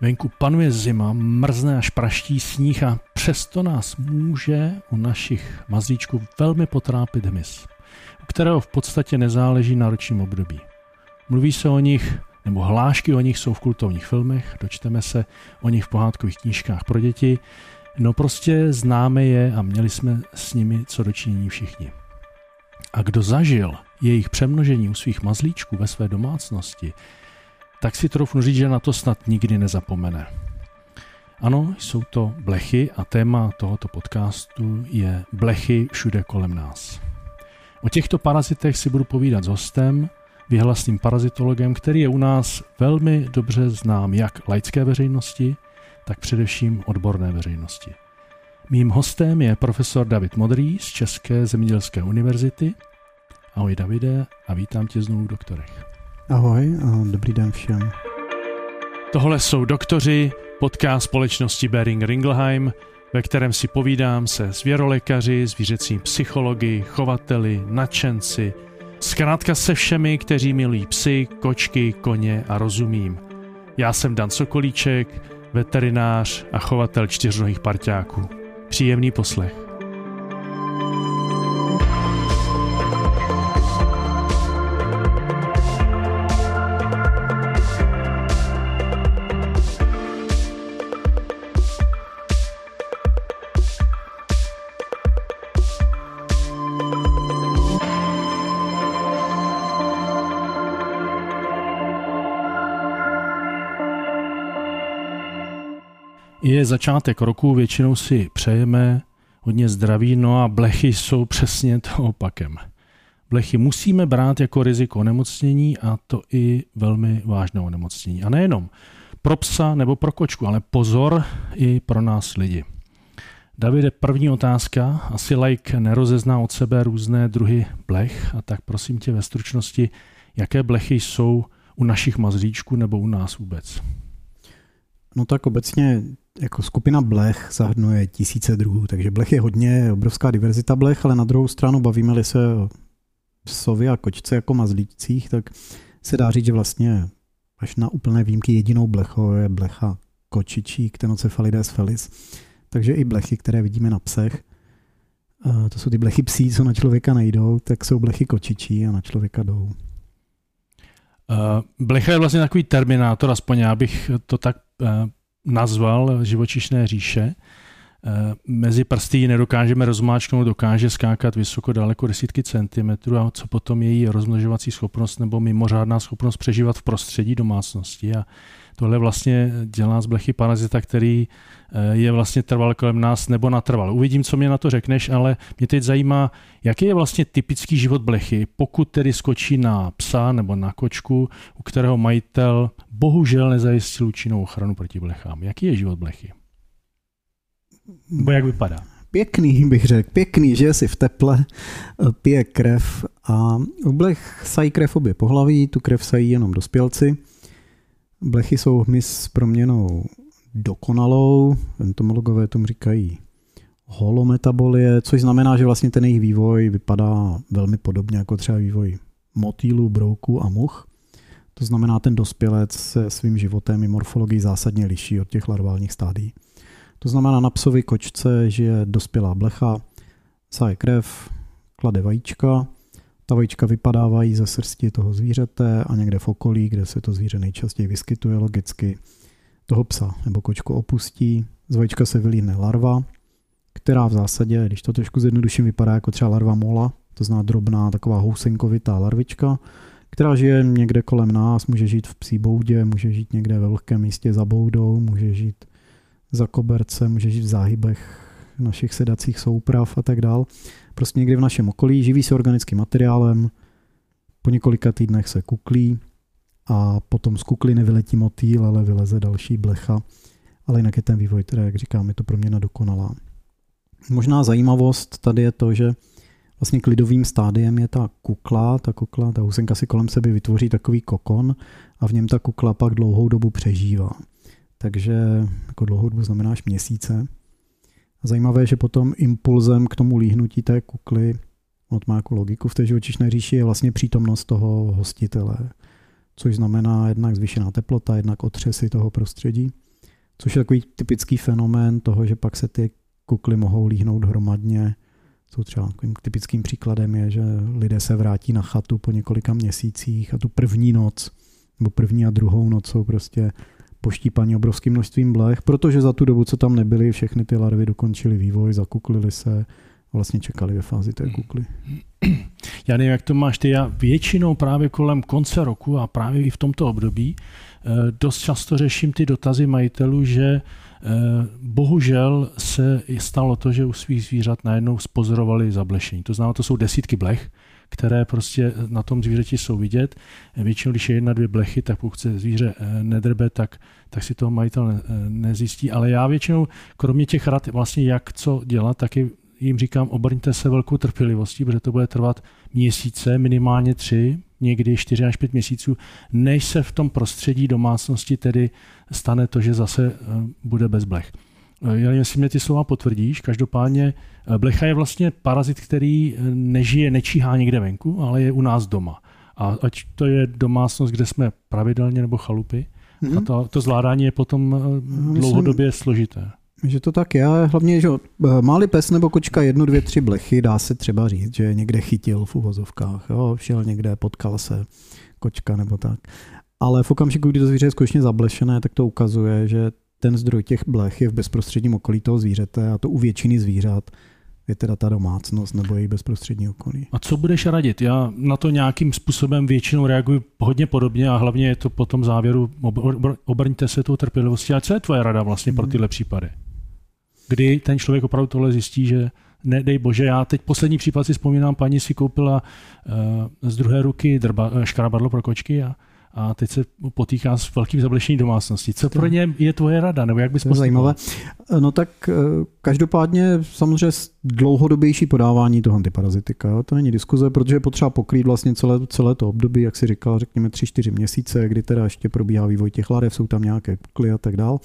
Venku panuje zima, mrzne až praští sníh a přesto nás může u našich mazlíčků velmi potrápit hmyz, u kterého v podstatě nezáleží na ročním období. Mluví se o nich, nebo hlášky o nich jsou v kultovních filmech, dočteme se o nich v pohádkových knížkách pro děti, no prostě známe je a měli jsme s nimi co dočinění všichni. A kdo zažil jejich přemnožení u svých mazlíčků ve své domácnosti, tak si troufnu říct, že na to snad nikdy nezapomene. Ano, jsou to blechy a téma tohoto podcastu je blechy všude kolem nás. O těchto parazitech si budu povídat s hostem, vyhlasným parazitologem, který je u nás velmi dobře znám jak laické veřejnosti, tak především odborné veřejnosti. Mým hostem je profesor David Modrý z České zemědělské univerzity. Ahoj Davide a vítám tě znovu v doktorech. Ahoj a dobrý den všem. Tohle jsou doktoři, podcast společnosti Bering Ringelheim, ve kterém si povídám se zvěrolékaři, zvířecí psychologi, chovateli, nadšenci, zkrátka se všemi, kteří milují psy, kočky, koně a rozumím. Já jsem Dan Sokolíček, veterinář a chovatel čtyřnohých parťáků. Příjemný poslech. Je začátek roku, většinou si přejeme hodně zdraví, no a blechy jsou přesně to opakem. Blechy musíme brát jako riziko onemocnění a to i velmi vážné onemocnění. A nejenom pro psa nebo pro kočku, ale pozor i pro nás lidi. Davide, první otázka. Asi like nerozezná od sebe různé druhy blech, a tak prosím tě ve stručnosti, jaké blechy jsou u našich mazlíčků nebo u nás vůbec? No tak obecně jako skupina blech zahrnuje tisíce druhů, takže blech je hodně, obrovská diverzita blech, ale na druhou stranu bavíme-li se o psovi a kočce jako mazlících, tak se dá říct, že vlastně až na úplné výjimky jedinou blechou je blecha kočičí, Ctenocephalides felis. Takže i blechy, které vidíme na psech, to jsou ty blechy psí, co na člověka nejdou, tak jsou blechy kočičí a na člověka jdou. Blecha je vlastně takový terminátor, aspoň já bych to tak nazval živočišné říše. Eh, mezi prsty ji nedokážeme rozmáčknout, dokáže skákat vysoko daleko desítky centimetrů a co potom její rozmnožovací schopnost nebo mimořádná schopnost přežívat v prostředí domácnosti. A tohle vlastně dělá z blechy parazita, který eh, je vlastně trval kolem nás nebo natrval. Uvidím, co mě na to řekneš, ale mě teď zajímá, jaký je vlastně typický život blechy, pokud tedy skočí na psa nebo na kočku, u kterého majitel bohužel nezajistil účinnou ochranu proti blechám. Jaký je život blechy? Nebo jak vypadá? Pěkný bych řekl, pěkný, že si v teple, pije krev a u blech sají krev obě pohlaví, tu krev sají jenom dospělci. Blechy jsou hmyz s proměnou dokonalou, entomologové tomu říkají holometabolie, což znamená, že vlastně ten jejich vývoj vypadá velmi podobně jako třeba vývoj motýlů, brouků a much. To znamená, ten dospělec se svým životem i morfologií zásadně liší od těch larválních stádií. To znamená, na psovi kočce žije dospělá blecha, sáje krev, klade vajíčka, ta vajíčka vypadávají ze srsti toho zvířete a někde v okolí, kde se to zvíře nejčastěji vyskytuje logicky, toho psa nebo kočku opustí. Z vajíčka se vylíhne larva, která v zásadě, když to trošku zjednoduším, vypadá jako třeba larva mola, to zná drobná taková housenkovitá larvička, která žije někde kolem nás, může žít v psí boudě, může žít někde ve vlhkém místě za boudou, může žít za koberce, může žít v záhybech našich sedacích souprav a tak dál. Prostě někde v našem okolí živí se organickým materiálem, po několika týdnech se kuklí a potom z kukly nevyletí motýl, ale vyleze další blecha. Ale jinak je ten vývoj, teda, jak říkám, je to proměna dokonalá. Možná zajímavost tady je to, že vlastně klidovým stádiem je ta kukla, ta kukla, ta husenka si kolem sebe vytvoří takový kokon a v něm ta kukla pak dlouhou dobu přežívá. Takže jako dlouhou dobu znamená až měsíce. Zajímavé že potom impulzem k tomu líhnutí té kukly, on má jako logiku v té živočišné říši, je vlastně přítomnost toho hostitele, což znamená jednak zvýšená teplota, jednak otřesy toho prostředí. což je takový typický fenomén toho, že pak se ty kukly mohou líhnout hromadně. Co třeba takovým typickým příkladem je, že lidé se vrátí na chatu po několika měsících a tu první noc nebo první a druhou noc jsou prostě poštípaní obrovským množstvím blech, protože za tu dobu, co tam nebyly, všechny ty larvy dokončily vývoj, zakuklily se, vlastně čekali ve fázi té kukly. Já nevím, jak to máš ty. Já většinou právě kolem konce roku a právě i v tomto období eh, dost často řeším ty dotazy majitelů, že eh, bohužel se stalo to, že u svých zvířat najednou spozorovali zablešení. To znamená, to jsou desítky blech, které prostě na tom zvířeti jsou vidět. Většinou, když je jedna, dvě blechy, tak pokud se zvíře eh, nedrbe, tak, tak si toho majitel nezjistí. Ale já většinou, kromě těch rad, vlastně jak co dělat, taky jim říkám, obrňte se velkou trpělivostí, protože to bude trvat měsíce, minimálně tři, někdy čtyři až pět měsíců, než se v tom prostředí domácnosti tedy stane to, že zase eh, bude bez blech. Eh, já nevím, jestli mě ty slova potvrdíš, každopádně eh, blecha je vlastně parazit, který nežije, nečíhá někde venku, ale je u nás doma. A ať to je domácnost, kde jsme pravidelně nebo chalupy, mm-hmm. a to, to zvládání je potom dlouhodobě složité. Že to tak je, hlavně, že eh, máli pes nebo kočka jednu, dvě, tři blechy, dá se třeba říct, že někde chytil v uvozovkách, jo, šel někde, potkal se kočka nebo tak. Ale v okamžiku, kdy to zvíře je skutečně zablešené, tak to ukazuje, že ten zdroj těch blech je v bezprostředním okolí toho zvířete a to u většiny zvířat je teda ta domácnost nebo její bezprostřední okolí. A co budeš radit? Já na to nějakým způsobem většinou reaguji hodně podobně a hlavně je to po tom závěru, obrňte se tou trpělivostí. A co je tvoje rada vlastně pro hmm. tyhle případy? kdy ten člověk opravdu tohle zjistí, že nedej bože, já teď poslední případ si vzpomínám, paní si koupila uh, z druhé ruky drba, uh, škrabadlo pro kočky a, a teď se potýká s velkým zablešením domácnosti. Co pro ně je tvoje rada, nebo jak bys to zajímavé. No tak eh, každopádně samozřejmě dlouhodobější podávání toho antiparazitika. Jo? To není diskuze, protože je potřeba pokrýt vlastně celé, celé to období, jak si říkal, řekněme 3-4 měsíce, kdy teda ještě probíhá vývoj těch larev, jsou tam nějaké kukly a tak dále.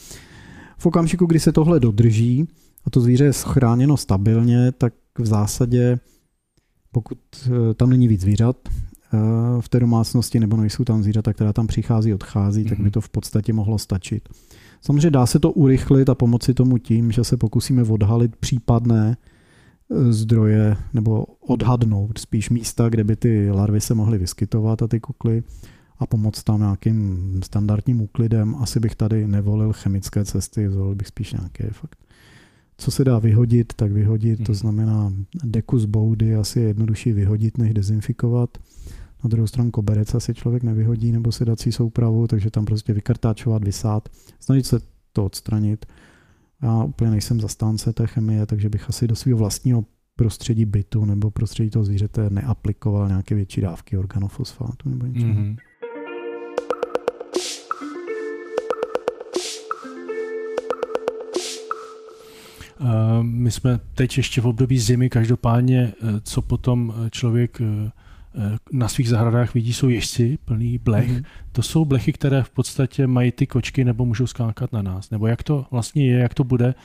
V okamžiku, kdy se tohle dodrží a to zvíře je schráněno stabilně, tak v zásadě, pokud eh, tam není víc zvířat v té domácnosti nebo nejsou tam zvířata, která tam přichází, odchází, mm-hmm. tak by mhm. to v podstatě mohlo stačit. Samozřejmě dá se to urychlit a pomoci tomu tím, že se pokusíme odhalit případné eh, zdroje nebo odhadnout spíš místa, kde by ty larvy se mohly vyskytovat a ty kukly a pomoct tam nějakým standardním úklidem. Asi bych tady nevolil chemické cesty, zvolil bych spíš nějaké fakt. Co se dá vyhodit, tak vyhodit, to mhm. znamená deku z boudy asi je jednodušší vyhodit, než dezinfikovat. Na druhou stranu koberec asi člověk nevyhodí nebo sedací soupravu, takže tam prostě vykartáčovat, vysát, snažit se to odstranit. Já úplně nejsem zastánce té chemie, takže bych asi do svého vlastního prostředí bytu nebo prostředí toho zvířete neaplikoval nějaké větší dávky organofosfátu nebo něčeho. Mm-hmm. My jsme teď ještě v období zimy, každopádně, eh, co potom eh, člověk eh, na svých zahradách vidí, jsou ježci plný blech. Mm-hmm. To jsou blechy, které v podstatě mají ty kočky nebo můžou skákat na nás. Nebo jak to vlastně je, jak to bude,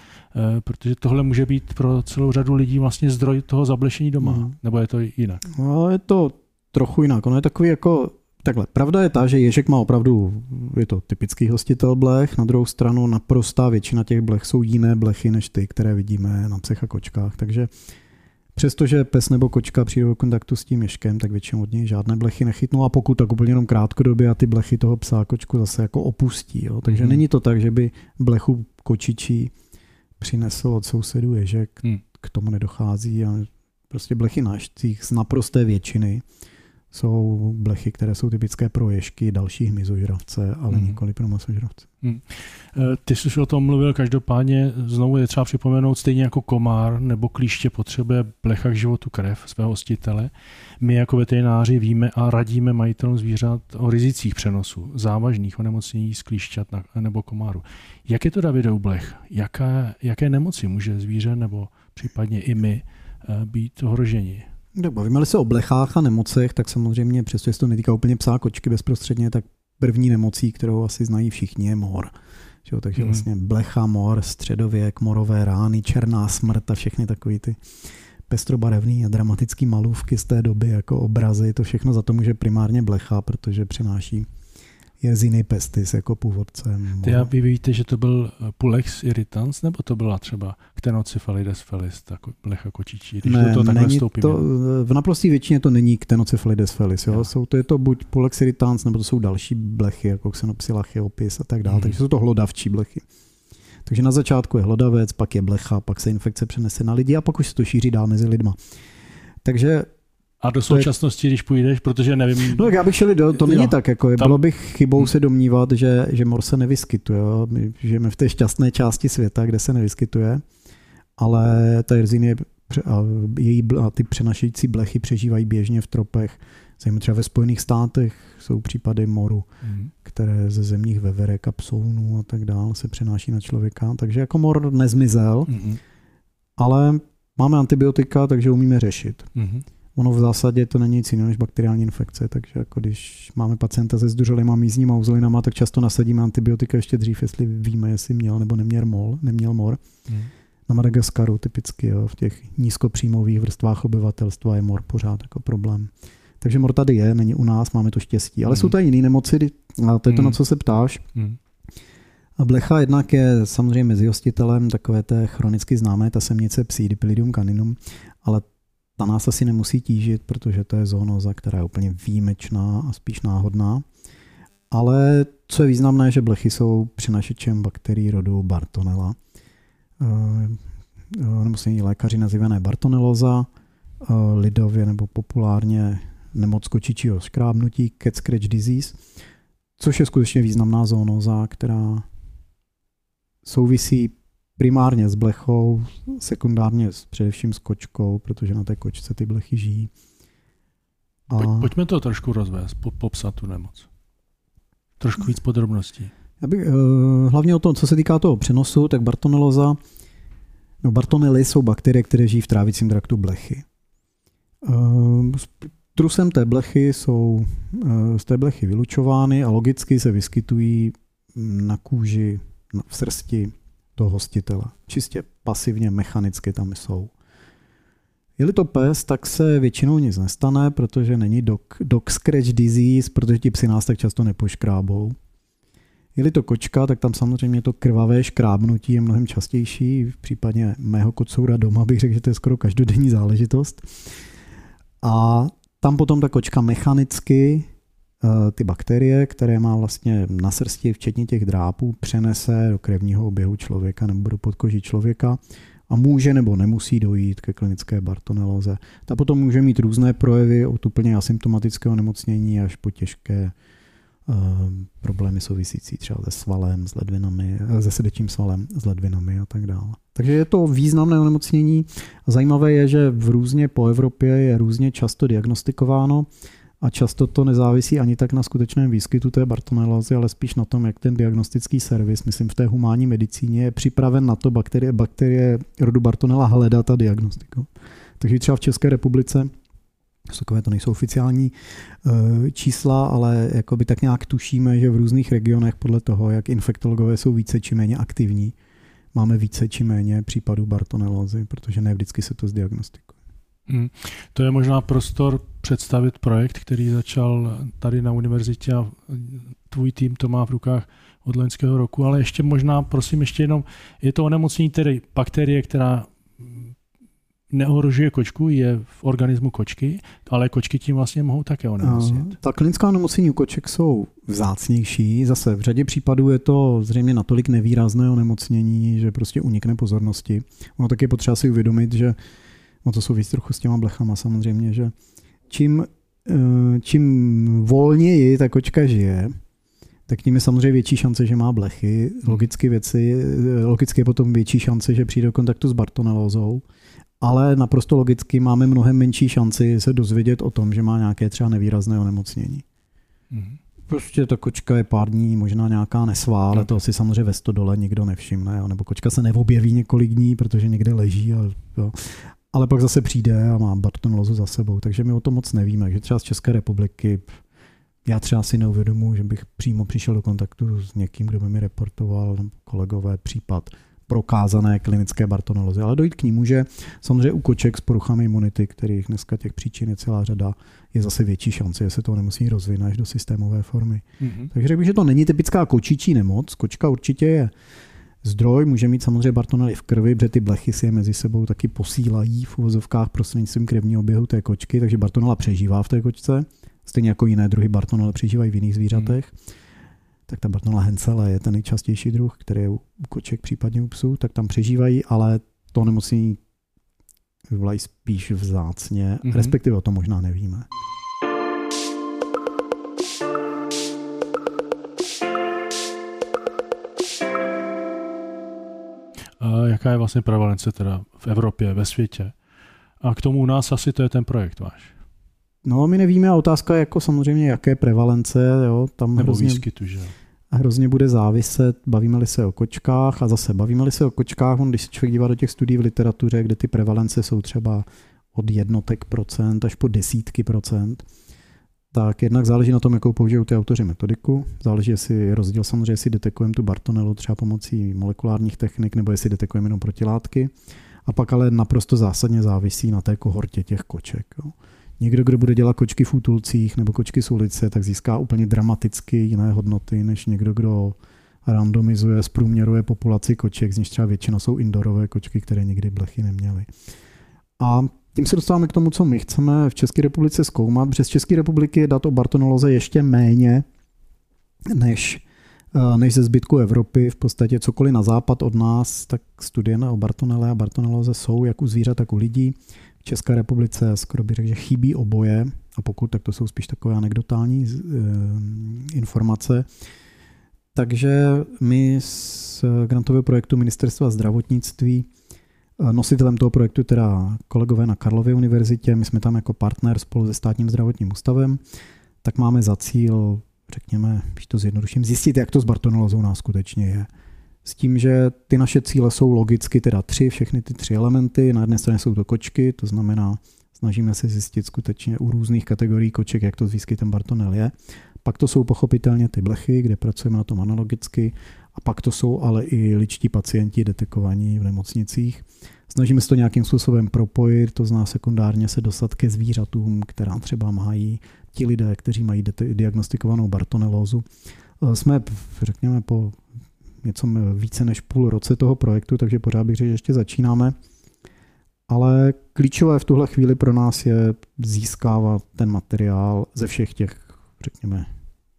protože tohle může být pro celou řadu lidí vlastně zdroj toho zablešení doma. Mm-hmm. Nebo je to jinak? No, je to trochu jinak. Ono je takový jako Takhle, pravda je ta, že Ježek má opravdu, je to typický hostitel blech, na druhou stranu naprostá většina těch blech jsou jiné blechy než ty, které vidíme na psech a kočkách, takže Přestože pes nebo kočka přijde do kontaktu s tím ježkem, tak většinou od něj žádné blechy nechytnou a pokud tak úplně jenom krátkodobě a ty blechy toho psa a kočku zase jako opustí. Jo. Takže mm. není to tak, že by blechu kočičí přinesl od sousedů ježek, mm. k tomu nedochází a prostě blechy na z naprosté většiny jsou blechy, které jsou typické pro ježky, další hmyzožravce, ale hmm. nikoli pro masožravce. E, ty jsi o tom mluvil, každopádně znovu je třeba připomenout, stejně jako komár nebo klíště potřebuje blecha k životu krev svého hostitele. My jako veterináři víme a radíme majitelům zvířat o rizicích přenosu, závažných onemocnění z klíšťat nebo komáru. Jak je to Davidou blech? Jaké, jaké nemoci může zvíře nebo případně i my e, být ohroženi? Tak bavíme se o blechách a nemocech, tak samozřejmě, přestože se to netýká úplně psá kočky bezprostředně, tak první nemocí, kterou asi znají všichni, je mor. Že, takže mm. vlastně blecha, mor, středověk, morové rány, černá smrt a všechny takové ty pestrobarevné a dramatické malůvky z té doby, jako obrazy, to všechno za to může primárně blecha, protože přináší je z pestis jako původcem. Ty a vy víte, že to byl Pulex irritans, nebo to byla třeba Ctenocephalides felis, tak plecha kočičí, když ne, do toho takhle není vstoupíme. to, v naprostý většině to není Ctenocephalides felis. Jo? Jo. Jsou to, je to buď Pulex irritans, nebo to jsou další blechy, jako Xenopsila chyopis a tak dále. Mhm. Takže jsou to hlodavčí blechy. Takže na začátku je hlodavec, pak je blecha, pak se infekce přenese na lidi a pak už se to šíří dál mezi lidma. Takže A do je- současnosti, když půjdeš, protože nevím, No tak já bych šel do, to není Jo, tak, jako je, tam- bylo bych chybou se domnívat, že, že mor se nevyskytuje. jo. My žijeme v té šťastné části světa, kde se nevyskytuje, ale ta pře- a, její, a ty přenašející blechy přežívají běžně v tropech. Zejména třeba ve Spojených státech jsou případy moru, Mhm. které ze zemních veverek a psounů a tak dále se přenáší na člověka. Takže jako mor nezmizel, Mhm. ale máme antibiotika, takže umíme řešit. Mhm. Ono v zásadě to není nic jiného než bakteriální infekce, takže jako když máme pacienta se zduřelýma mízníma uzlinama, tak často nasadíme antibiotika ještě dřív, jestli víme, jestli měl nebo neměl mol, neměl mor. Mhm. Na Madagaskaru typicky jo, v těch nízkopříjmových vrstvách obyvatelstva je mor pořád jako problém. Takže mor tady je, není u nás, máme to štěstí. Ale Mhm. jsou tady jiné nemoci, a to je to, Mhm. na co se ptáš. Mhm. A blecha jednak je samozřejmě mezi hostitelem takové té chronicky známé tasemnice psí, Dipilidium caninum, ale ta nás asi nemusí tížit, protože to je zoonoza, která je úplně výjimečná a spíš náhodná. Ale co je významné, že blechy jsou přinašečem bakterií rodu Bartonella. Eh, eh, Nemocní lékaři nazývané Bartoneloza, eh, lidově nebo populárně nemoc kočičího škrábnutí, cat scratch disease, což je skutečně významná zoonoza, která souvisí primárně s blechou, sekundárně s, především s kočkou, protože na té kočce ty blechy žijí. A Pojď, pojďme to trošku rozvést, po, popsat tu nemoc. Trošku víc podrobností. já bych, eh, hlavně o tom, co se týká toho přenosu, tak Bartoneloza, no Bartonely jsou bakterie, které žijí v trávicím traktu blechy. S Trusem té blechy jsou eh, z té blechy vylučovány a logicky se vyskytují na kůži, na- v srsti toho hostitele. Čistě pasivně, mechanicky tam jsou. Je-li to pes, tak se většinou nic nestane, protože není dog, dog scratch disease, protože ti psi nás tak často nepoškrábou. Je-li to kočka, tak tam samozřejmě to krvavé škrábnutí je mnohem častější. V případě mého kocoura doma bych řekl, že to je skoro každodenní záležitost. A tam potom ta kočka mechanicky ty bakterie, které má vlastně na srsti, včetně těch drápů, přenese do krevního oběhu člověka nebo do podkoží člověka a může nebo nemusí dojít ke klinické bartoneloze. Ta potom může mít různé projevy od úplně asymptomatického nemocnění až po těžké eh, problémy souvisící třeba se svalem, s ledvinami, eh, se srdečním svalem, s ledvinami a tak dále. Takže je to významné onemocnění. Zajímavé je, že v různě po Evropě je různě často diagnostikováno a často to nezávisí ani tak na skutečném výskytu té bartonelózy, ale spíš na tom, jak ten diagnostický servis, myslím v té humánní medicíně, je připraven na to bakterie, bakterie rodu Bartonella hledat a diagnostikovat. Takže třeba v České republice takové to nejsou oficiální eh, čísla, ale jakoby tak nějak tušíme, že v různých regionech podle toho, jak infektologové jsou více či méně aktivní, máme více či méně případů bartonelózy, protože ne vždycky se to zdiagnostikuje. Hmm. To je možná prostor představit projekt, který začal tady na univerzitě a tvůj tým to má v rukách od loňského roku, ale ještě možná, prosím, ještě jenom, je to onemocnění tedy bakterie, která neohrožuje kočku, je v organismu kočky, ale kočky tím vlastně mohou také onemocnit. A Ta klinická onemocnění u koček jsou vzácnější. Zase v řadě případů je to zřejmě natolik nevýrazné onemocnění, že prostě unikne pozornosti. Ono taky potřeba si uvědomit, že no to souvisí trochu s těma blechama samozřejmě, že čím, eh, čím volněji ta kočka žije, tak tím je samozřejmě větší šance, že má blechy. Logicky, věci, eh, logicky je potom větší šance, že přijde do kontaktu s bartonelózou ale naprosto logicky máme mnohem menší šanci se dozvědět o tom, že má nějaké třeba nevýrazné onemocnění. Mhm. Prostě ta kočka je pár dní, možná nějaká nesvá, ale No. to si samozřejmě ve stodole nikdo nevšimne, jo. nebo kočka se neobjeví několik dní, protože někde leží, ale, jo. Ale pak zase přijde a má bartonelózu za sebou, takže my o tom moc nevíme, takže třeba z České republiky já třeba si neuvědomuji, že bych přímo přišel do kontaktu s někým, kdo by mi reportoval, kolegové, případ prokázané klinické bartonolozy. Ale dojít k ní může samozřejmě u koček s poruchami imunity, kterých dneska těch příčin je celá řada, je zase větší šance, že se to nemusí rozvinout až do systémové formy. Mm-hmm. Takže řekl bych, že to není typická kočičí nemoc. Kočka určitě je zdroj, může mít samozřejmě bartonely v krvi, protože ty blechy si je mezi sebou taky posílají v uvozovkách prostřednictvím krevního oběhu té kočky, takže bartonela přežívá v té kočce, stejně jako jiné druhy bartonela přežívají v jiných zvířatech. Mm tak ta Bartonella hensele je ten nejčastější druh, který je u koček, případně u psů, tak tam přežívají, ale to nemusí vyvolají spíš vzácně, mm-hmm. respektive o tom možná nevíme. Jaká je vlastně prevalence teda v Evropě, ve světě? A k tomu u nás asi to je ten projekt váš. No, my nevíme a otázka je jako samozřejmě, jaké prevalence, jo, tam Nebo hrozně, výskytu, že? hrozně bude záviset, bavíme-li se o kočkách a zase bavíme-li se o kočkách, on, když se člověk dívá do těch studií v literatuře, kde ty prevalence jsou třeba od jednotek procent až po desítky procent, tak jednak záleží na tom, jakou použijou ty autoři metodiku. Záleží, jestli je rozdíl samozřejmě, jestli detekujeme tu Bartonelu třeba pomocí molekulárních technik, nebo jestli detekujeme jenom protilátky. A pak ale naprosto zásadně závisí na té kohortě těch koček. Jo. Někdo, kdo bude dělat kočky v útulcích nebo kočky z ulice, tak získá úplně dramaticky jiné hodnoty, než někdo, kdo randomizuje, zprůměruje populaci koček, z nich třeba většina jsou indorové kočky, které nikdy blechy neměly. A tím se dostáváme k tomu, co my chceme v České republice zkoumat. Přes České republiky je dat o bartonoloze ještě méně než, eh, než ze zbytku Evropy. V podstatě cokoliv na západ od nás, tak studie o bartonele a bartonoloze jsou jak u zvířat, tak u lidí. V České republice skoro bych řekl, že chybí oboje a pokud, tak to jsou spíš takové anekdotální eh, informace. Takže my z grantového projektu Ministerstva zdravotnictví Nositelem toho projektu teda kolegové na Karlově univerzitě, my jsme tam jako partner spolu se státním zdravotním ústavem, tak máme za cíl, řekněme, když to zjednoduším, zjistit, jak to s bartonelozou u nás skutečně je s tím, že ty naše cíle jsou logicky teda tři, všechny ty tři elementy. Na jedné straně jsou to kočky, to znamená, snažíme se zjistit skutečně u různých kategorií koček, jak to s výskytem Bartonel je. Pak to jsou pochopitelně ty blechy, kde pracujeme na tom analogicky. A pak to jsou ale i ličtí pacienti detekovaní v nemocnicích. Snažíme se to nějakým způsobem propojit, to zná sekundárně se dostat ke zvířatům, která třeba mají ti lidé, kteří mají diagnostikovanou bartonelózu. Jsme, řekněme, po něco více než půl roce toho projektu, takže pořád bych řekl, že ještě začínáme. Ale klíčové v tuhle chvíli pro nás je získávat ten materiál ze všech těch, řekněme,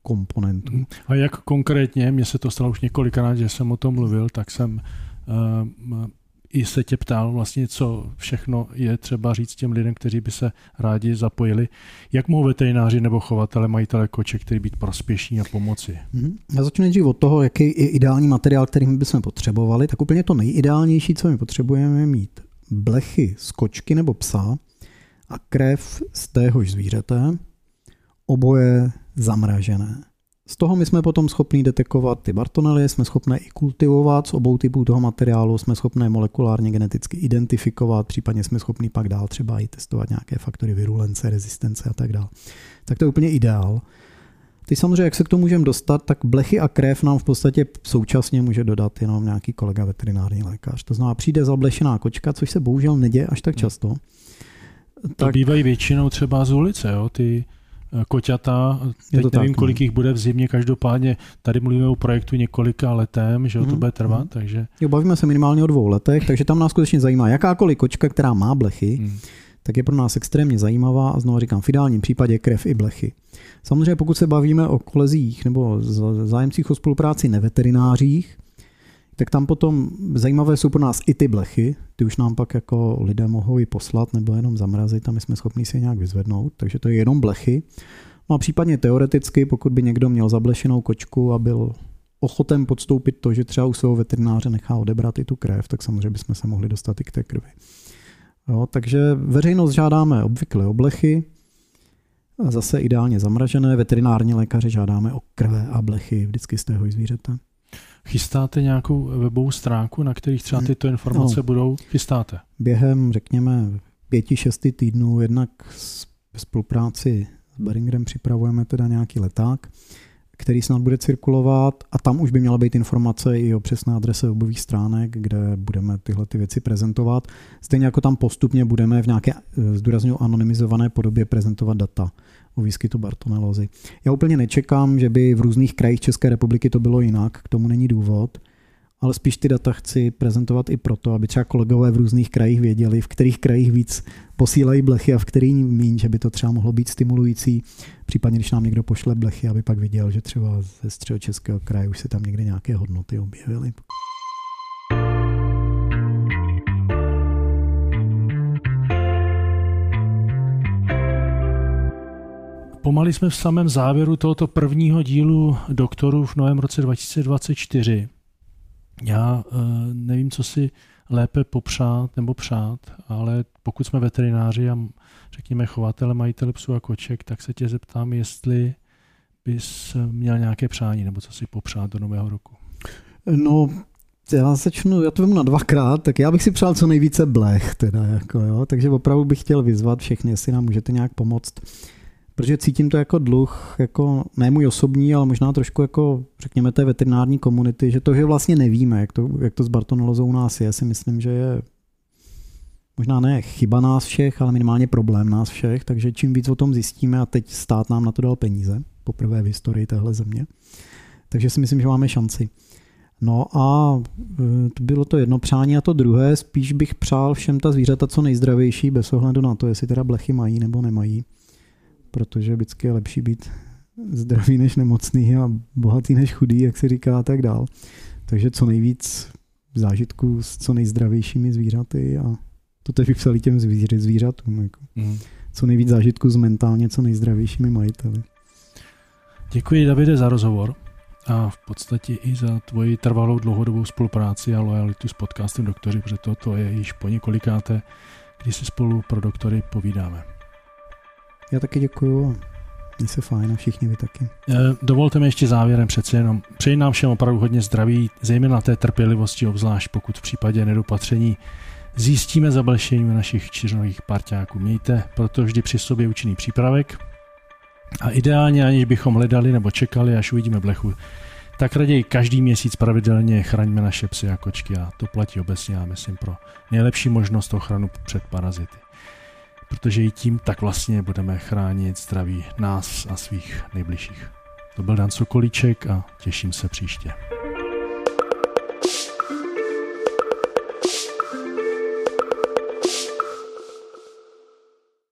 komponentů. Mhm. A jak konkrétně, mně se to stalo už několikrát, že jsem o tom mluvil, tak jsem uh, i se tě ptal vlastně, co všechno je třeba říct těm lidem, kteří by se rádi zapojili. Jak mohou veterináři nebo chovatele, majitele koček, který být prospěšní a pomoci? Mm-hmm. Já začnu nejdřív od toho, jaký je ideální materiál, který my bychom potřebovali. Tak úplně to nejideálnější, co my potřebujeme, je mít blechy z kočky nebo psa a krev z téhož zvířete, oboje zamražené. Z toho my jsme potom schopni detekovat ty bartonely, jsme schopni i kultivovat z obou typů toho materiálu, jsme schopni molekulárně geneticky identifikovat, případně jsme schopni pak dál třeba i testovat nějaké faktory virulence, rezistence a tak dále. Tak to je úplně ideál. Ty samozřejmě, jak se k tomu můžeme dostat, tak blechy a krev nám v podstatě současně může dodat jenom nějaký kolega veterinární lékař. To znamená, přijde zablešená kočka, což se bohužel neděje až tak často. To tak... bývají většinou třeba z ulice, jo? ty koťata. Teď nevím, tak, kolik no. jich bude v zimě, každopádně tady mluvíme o projektu několika letem, že mm, to mhm, bude trvat, mm. takže... Jo, bavíme se minimálně o dvou letech, takže tam nás skutečně zajímá jakákoliv kočka, která má blechy, mm. tak je pro nás extrémně zajímavá a znovu říkám, v ideálním případě krev i blechy. Samozřejmě pokud se bavíme o kolezích nebo zájemcích o spolupráci neveterinářích, tak tam potom zajímavé jsou pro nás i ty blechy, ty už nám pak jako lidé mohou i poslat nebo jenom zamrazit a my jsme schopni si je nějak vyzvednout, takže to je jenom blechy. No a případně teoreticky, pokud by někdo měl zablešenou kočku a byl ochoten podstoupit to, že třeba u svého veterináře nechá odebrat i tu krev, tak samozřejmě bychom se mohli dostat i k té krvi. Jo, takže veřejnost žádáme obvykle o blechy, zase ideálně zamražené, veterinární lékaři žádáme o krve a blechy vždycky z tého zvířete. Chystáte nějakou webovou stránku, na kterých třeba tyto informace no, budou? Chystáte? Během, řekněme, pěti, šesti týdnů jednak spolupráci s Beringerem připravujeme teda nějaký leták, který snad bude cirkulovat a tam už by měla být informace i o přesné adrese webových stránek, kde budeme tyhle ty věci prezentovat. Stejně jako tam postupně budeme v nějaké, eh, zdůrazňuji, anonymizované podobě prezentovat data o výskytu bartonelózy. Já úplně nečekám, že by v různých krajích České republiky to bylo jinak, k tomu není důvod ale spíš ty data chci prezentovat i proto, aby třeba kolegové v různých krajích věděli, v kterých krajích víc posílají blechy a v kterých méně, že by to třeba mohlo být stimulující. Případně, když nám někdo pošle blechy, aby pak viděl, že třeba ze středočeského kraje už se tam někde nějaké hodnoty objevily. Pomali jsme v samém závěru tohoto prvního dílu doktorů v novém roce 2024. Já uh, nevím, co si lépe popřát nebo přát, ale pokud jsme veterináři a řekněme chovatele, majitele psů a koček, tak se tě zeptám, jestli bys měl nějaké přání nebo co si popřát do nového roku. No, já začnu, já to vím na dvakrát, tak já bych si přál co nejvíce blech, teda jako jo, takže opravdu bych chtěl vyzvat všechny, jestli nám můžete nějak pomoct protože cítím to jako dluh, jako ne můj osobní, ale možná trošku jako, řekněme, té veterinární komunity, že to, že vlastně nevíme, jak to, jak to s bartonelozou u nás je, si myslím, že je možná ne chyba nás všech, ale minimálně problém nás všech, takže čím víc o tom zjistíme a teď stát nám na to dal peníze, poprvé v historii téhle země, takže si myslím, že máme šanci. No a e, to bylo to jedno přání a to druhé, spíš bych přál všem ta zvířata co nejzdravější, bez ohledu na to, jestli teda blechy mají nebo nemají protože vždycky je lepší být zdravý než nemocný a bohatý než chudý, jak se říká a tak dál. Takže co nejvíc zážitků s co nejzdravějšími zvířaty a to teď bych psal těm zvíř, zvířatům. Jako. Mm. Co nejvíc zážitků s mentálně co nejzdravějšími majiteli. Děkuji Davide za rozhovor a v podstatě i za tvoji trvalou dlouhodobou spolupráci a lojalitu s podcastem Doktoři, protože toto je již po několikáté, kdy si spolu pro doktory povídáme. Já taky děkuju. Mně se fajn a všichni vy taky. Eh, dovolte mi ještě závěrem přece jenom. Přeji nám všem opravdu hodně zdraví, zejména té trpělivosti, obzvlášť pokud v případě nedopatření zjistíme zablešení našich čtyřnových parťáků. Mějte proto vždy při sobě účinný přípravek a ideálně, aniž bychom hledali nebo čekali, až uvidíme blechu, tak raději každý měsíc pravidelně chraňme naše psy a kočky a to platí obecně, já myslím, pro nejlepší možnost ochranu před parazity protože i tím tak vlastně budeme chránit zdraví nás a svých nejbližších. To byl Dan Sokolíček a těším se příště.